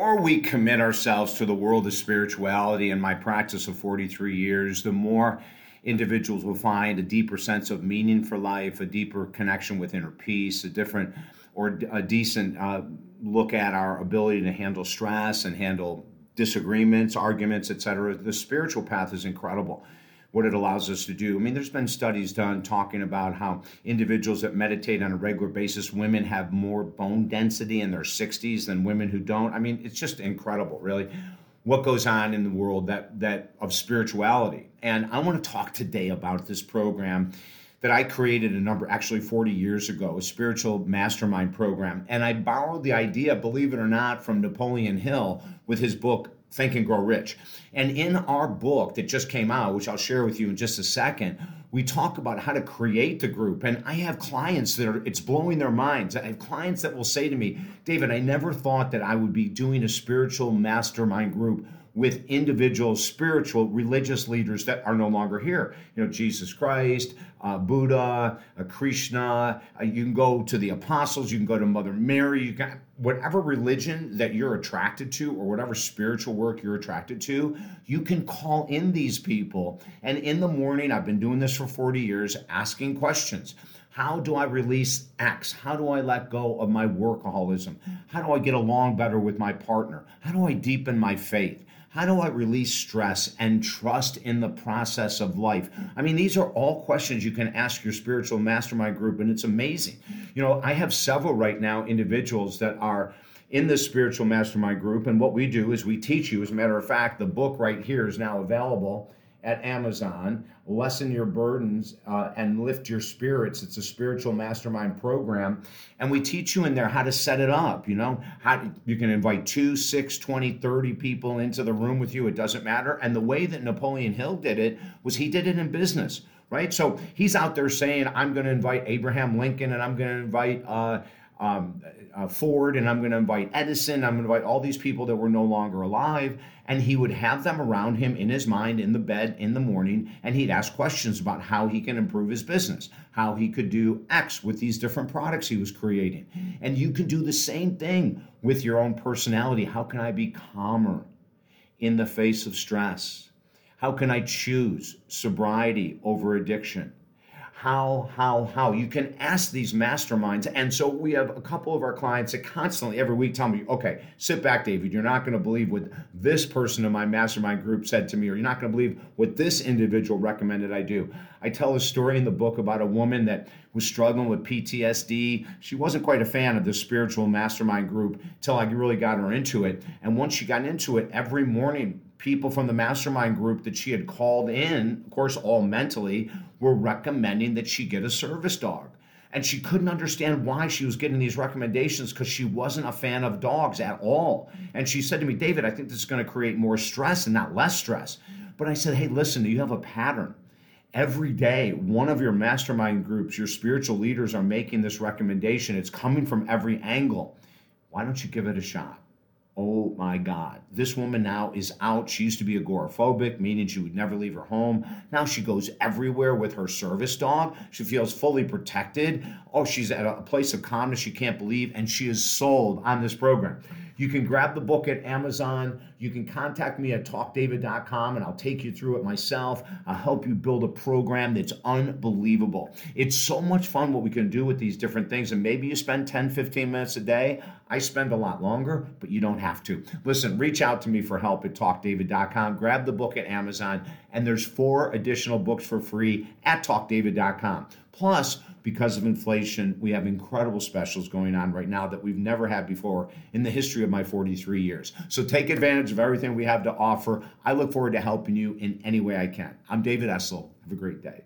more we commit ourselves to the world of spirituality in my practice of 43 years, the more individuals will find a deeper sense of meaning for life, a deeper connection with inner peace, a different or a decent uh, look at our ability to handle stress and handle disagreements, arguments, etc. The spiritual path is incredible what it allows us to do. I mean, there's been studies done talking about how individuals that meditate on a regular basis, women have more bone density in their 60s than women who don't. I mean, it's just incredible, really, what goes on in the world that that of spirituality. And I want to talk today about this program that I created a number, actually 40 years ago, a spiritual mastermind program. And I borrowed the idea, believe it or not, from Napoleon Hill with his book, Think and Grow Rich. And in our book that just came out, which I'll share with you in just a second, we talk about how to create the group. And I have clients that are, it's blowing their minds. I have clients that will say to me, David, I never thought that I would be doing a spiritual mastermind group with individual spiritual religious leaders that are no longer here. You know, Jesus Christ, uh, Buddha, uh, Krishna. Uh, you can go to the apostles. You can go to Mother Mary. You can whatever religion that you're attracted to, or whatever spiritual work you're attracted to. You can call in these people. And in the morning, I've been doing this for 40 years, asking questions. How do I release X? How do I let go of my workaholism? How do I get along better with my partner? How do I deepen my faith? How do I release stress and trust in the process of life? I mean, these are all questions you can ask your spiritual mastermind group, and it's amazing. You know, I have several right now individuals that are in this spiritual mastermind group, and what we do is we teach you. As a matter of fact, the book right here is now available at Amazon. Lessen your burdens uh, and lift your spirits. It's a spiritual mastermind program. And we teach you in there how to set it up. You know, how you can invite two, six, 20, 30 people into the room with you. It doesn't matter. And the way that Napoleon Hill did it was he did it in business, right? So he's out there saying, I'm going to invite Abraham Lincoln and I'm going to invite, uh, um, uh, Ford and I'm going to invite Edison. I'm going to invite all these people that were no longer alive. And he would have them around him in his mind, in the bed, in the morning, and he'd ask questions about how he can improve his business, how he could do X with these different products he was creating. And you can do the same thing with your own personality. How can I be calmer in the face of stress? How can I choose sobriety over addiction? How, how, how. You can ask these masterminds. And so we have a couple of our clients that constantly, every week, tell me, okay, sit back, David. You're not going to believe what this person in my mastermind group said to me, or you're not going to believe what this individual recommended I do. I tell a story in the book about a woman that was struggling with PTSD. She wasn't quite a fan of the spiritual mastermind group till I really got her into it. And once she got into it, every morning, people from the mastermind group that she had called in, of course, all mentally, were recommending that she get a service dog. And she couldn't understand why she was getting these recommendations because she wasn't a fan of dogs at all. And she said to me, David, I think this is going to create more stress and not less stress. But I said, hey, listen, you have a pattern. Every day, one of your mastermind groups, your spiritual leaders are making this recommendation. It's coming from every angle. Why don't you give it a shot? Oh my God. This woman now is out. She used to be agoraphobic, meaning she would never leave her home. Now she goes everywhere with her service dog. She feels fully protected. Oh, she's at a place of calmness she can't believe, and she is sold on this program. You can grab the book at Amazon. You can contact me at talkdavid.com and I'll take you through it myself. I'll help you build a program that's unbelievable. It's so much fun what we can do with these different things. And maybe you spend 10, 15 minutes a day. I spend a lot longer, but you don't have to. Listen, reach out to me for help at talkdavid.com. Grab the book at Amazon, and there's four additional books for free at talkdavid.com. Plus, because of inflation, we have incredible specials going on right now that we've never had before in the history of my 43 years. So take advantage of everything we have to offer. I look forward to helping you in any way I can. I'm David Essel. Have a great day.